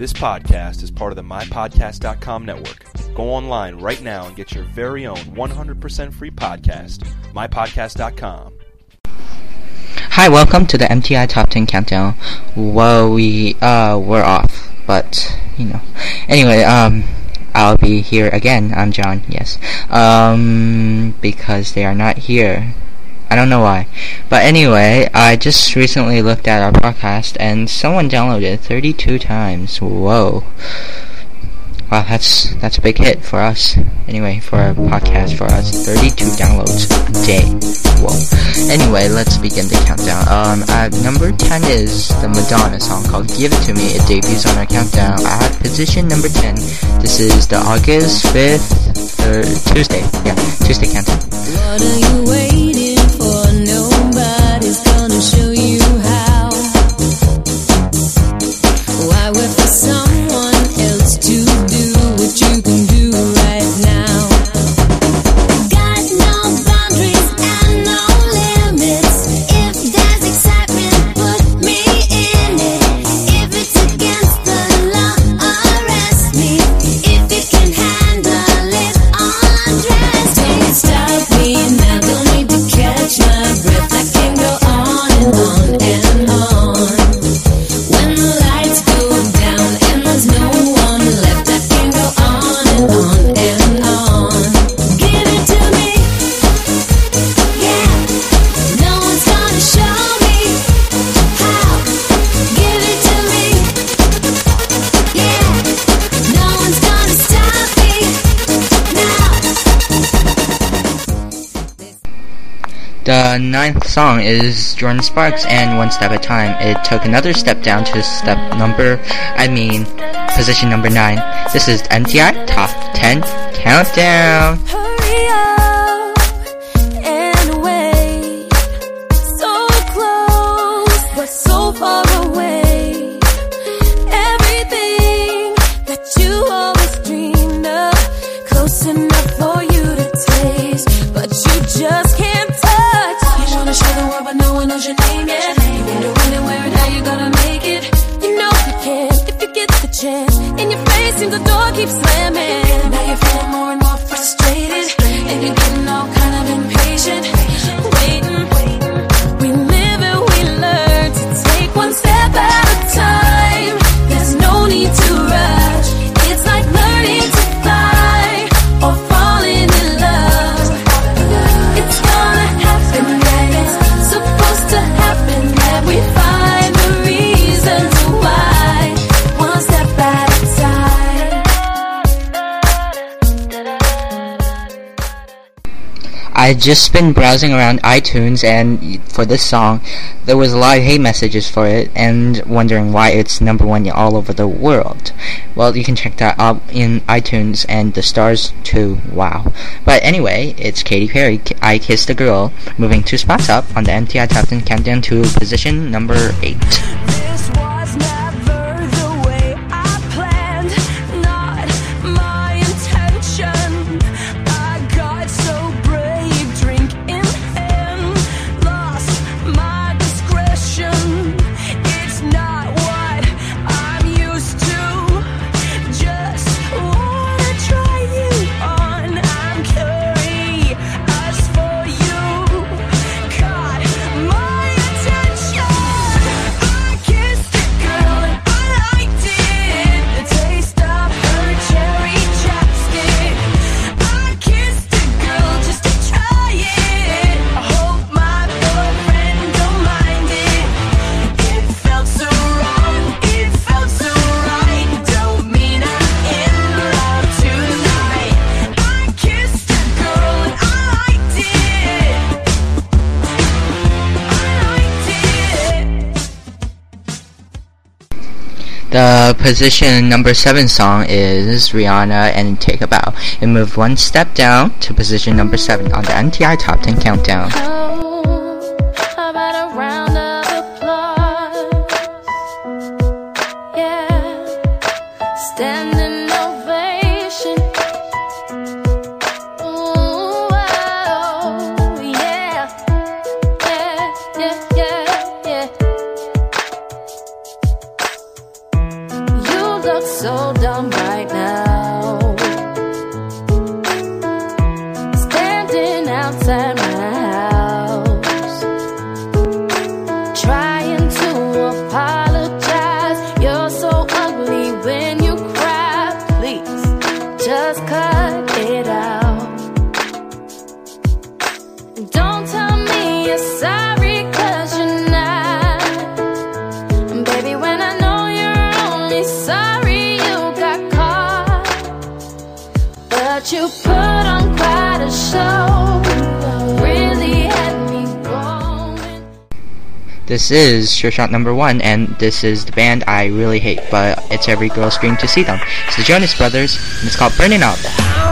This podcast is part of the MyPodcast.com network. Go online right now and get your very own 100% free podcast, MyPodcast.com. Hi, welcome to the MTI Top 10 Countdown. Well, we, uh, we're off, but, you know. Anyway, um, I'll be here again. I'm John, yes. Um, because they are not here. I don't know why. But anyway, I just recently looked at our podcast and someone downloaded it 32 times. Whoa. Wow, that's that's a big hit for us. Anyway, for a podcast for us, 32 downloads a day. Whoa. Anyway, let's begin the countdown. Um, at number 10 is the Madonna song called "Give It to Me." It debuts on our countdown at position number 10. This is the August 5th, uh, Tuesday. Yeah, Tuesday countdown. What are you waiting show The ninth song is Jordin Sparks and One Step at a Time. It took another step down to step number, I mean, position number nine. This is MTI Top 10 Countdown. I just been browsing around iTunes and for this song, there was a lot of hate messages for it and wondering why it's number one all over the world. Well, you can check that out in iTunes and the stars too. Wow. But anyway, it's Katy Perry. I Kissed a Girl, moving two spots up on the MTI Top 10 Countdown to position number eight. The position number seven song is Rihanna and Take a Bow. And move one step down to position number seven on the MTI Top 10 Countdown. This is Sure Shot number one, and this is the band I really hate, but it's every girl's dream to see them. It's the Jonas Brothers, and it's called Burning Up.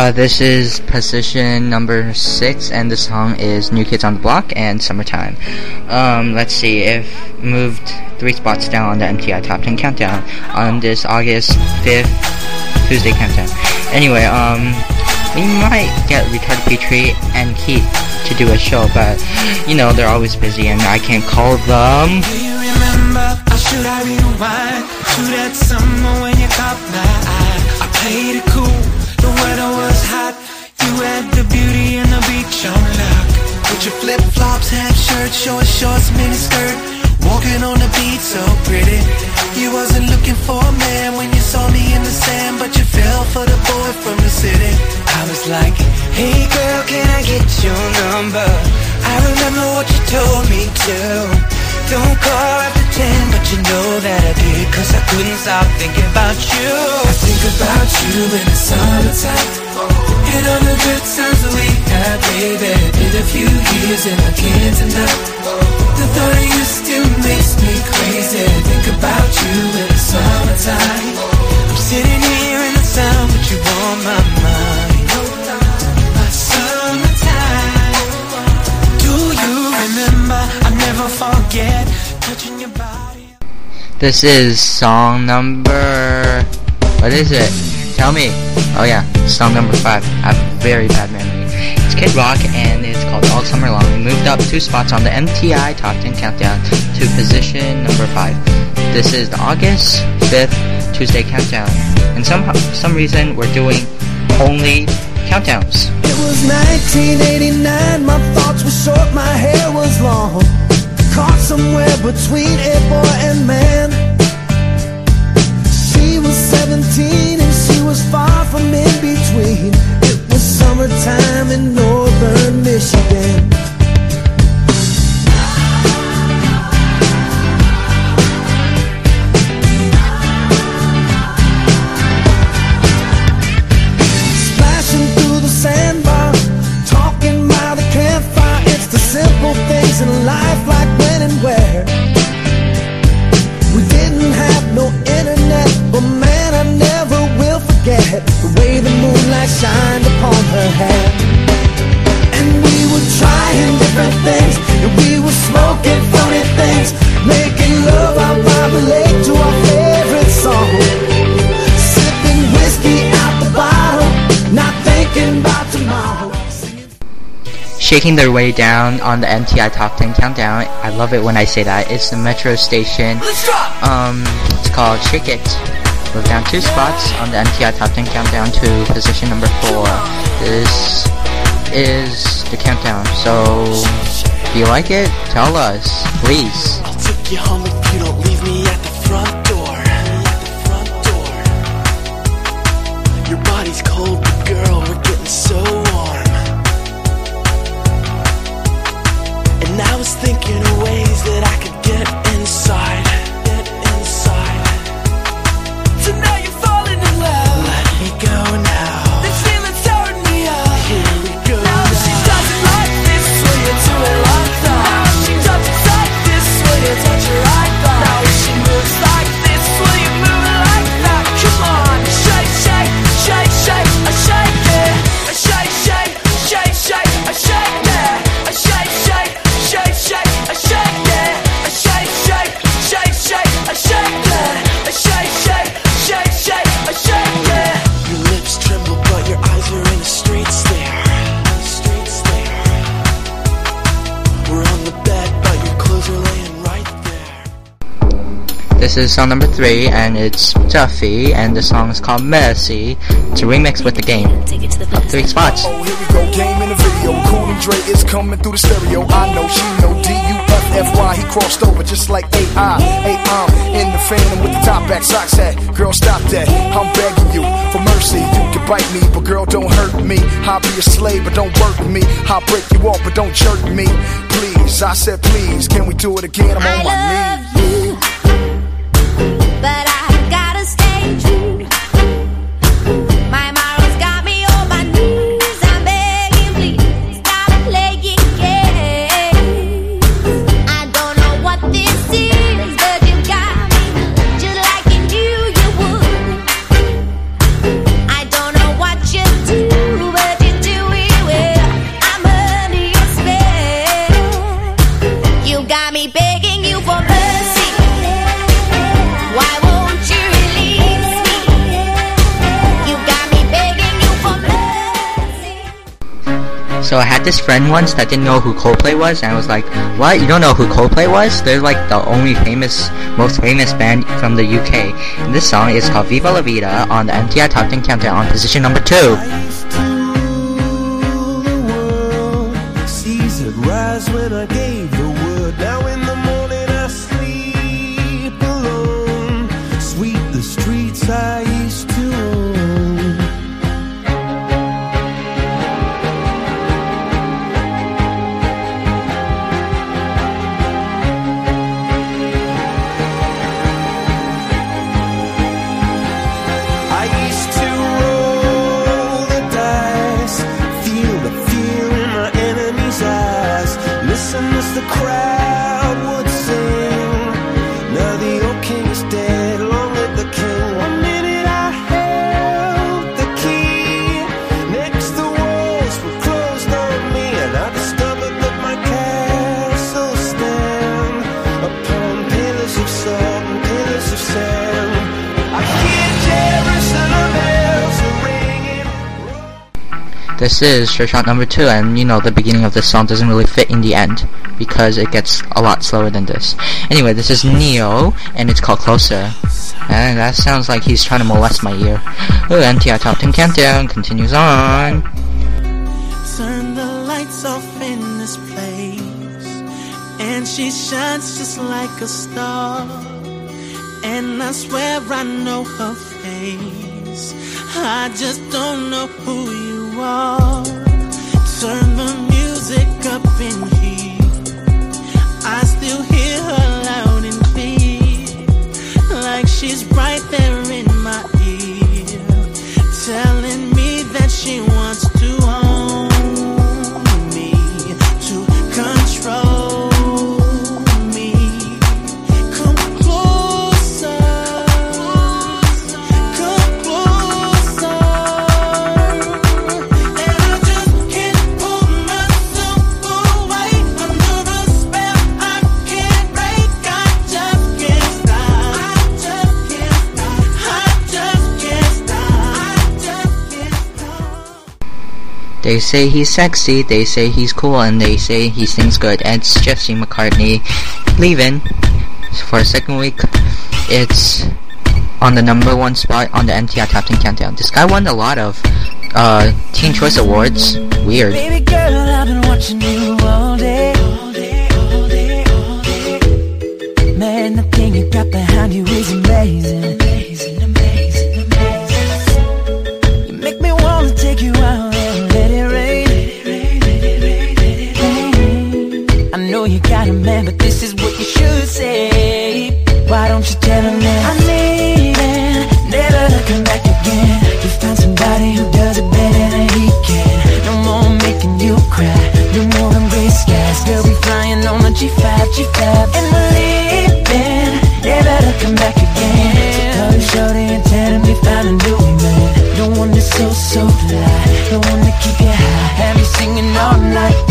Uh, this is position number six, and the song is New Kids on the Block and Summertime. Um, let's see, if moved three spots down on the MTI Top 10 Countdown on this August 5th Tuesday countdown. Anyway, um, we might get Retarded Petrie and Keith to do a show, but, you know, they're always busy and I can't call them. Do you remember? Or should I rewind to that summer when you caught my eye? I played it cool. Short shorts, mini skirt. Walking on the beach so pretty. You wasn't looking for a man when you saw me in the sand, but you fell for the boy from the city. I was like, hey girl, can I get your number? I remember what you told me to. Don't call after 10, but you know that I did, cause I couldn't stop thinking about you. I think about you in the summertime. And all the good times we had, baby. Been a few years and I can't deny. This is song number. What is it? Tell me. Oh yeah, song number five. I have a very bad memory. It's Kid Rock and it's called All Summer Long. We moved up two spots on the MTI Top 10 Countdown to position number five. This is the August 5th Tuesday countdown. And somehow, some reason, we're doing only countdowns. It was 1989, my thoughts were short, my hair was long. Caught somewhere between a boy and man. She was 17 shaking their way down on the MTI Top 10 Countdown. I love it when I say that. It's the metro station. Um, it's called Shake It. Move down two spots on the MTI Top 10 Countdown to position number four. This is the countdown. So, if you like it, tell us, please. I'll take you home if you don't leave me at the front door. The front door. Your body's cold, but girl, we're getting so thinking of ways that I could get inside. This is song number three, and it's Duffy, and the song is called Mercy. It's a remix with the game. Up three spots. Oh, here we go, game in the video. Cool and Dre is coming through the stereo. I know, she know. D-U-F-F-Y, he crossed over just like A-I. Hey, I'm in the phantom with the top back socks at. Girl, stop that. I'm begging you for mercy. You can bite me, but girl, don't hurt me. I'll be a slave, but don't work me. I'll break you off, but don't jerk me. Please, I said please. Can we do it again? I'm on my knees. But I had this friend once that didn't know who Coldplay was, and I was like, "What? You don't know who Coldplay was? They're like the only famous, most famous band from the UK." And this song is called "Viva La Vida" on the MTI Top 10 Countdown, on position number two. Rise when I gave the word. Now This is shot number two, and you know the beginning of this song doesn't really fit in the end because it gets a lot slower than this. Anyway, this is Ne-Yo, and it's called Closer. And that sounds like he's trying to molest my ear. Ooh, MTI Top 10 Countdown continues on. Turn the lights off in this place. And she shines just like a star. And I swear I know her face. I just don't know who you are. Turn the music up in here. They say he's sexy, they say he's cool, and they say he sings good. It's Jesse McCartney leaving for a second week. It's on the number one spot on the MTI Top 10 Countdown. This guy won a lot of uh, Teen Choice Awards. Weird. Baby girl, know you got a man, but this is what you should say. Why don't you tell him that I'm leaving, never to come back again? You found somebody who does it better than he can. No more making you cry, no more embrace gas. Girl, be flying on a G5, G5, and we're leaving, never to come back again. So call your shorty and tell him you found a new man. The one that's so so fly, the one that keep you high, have you singing all night.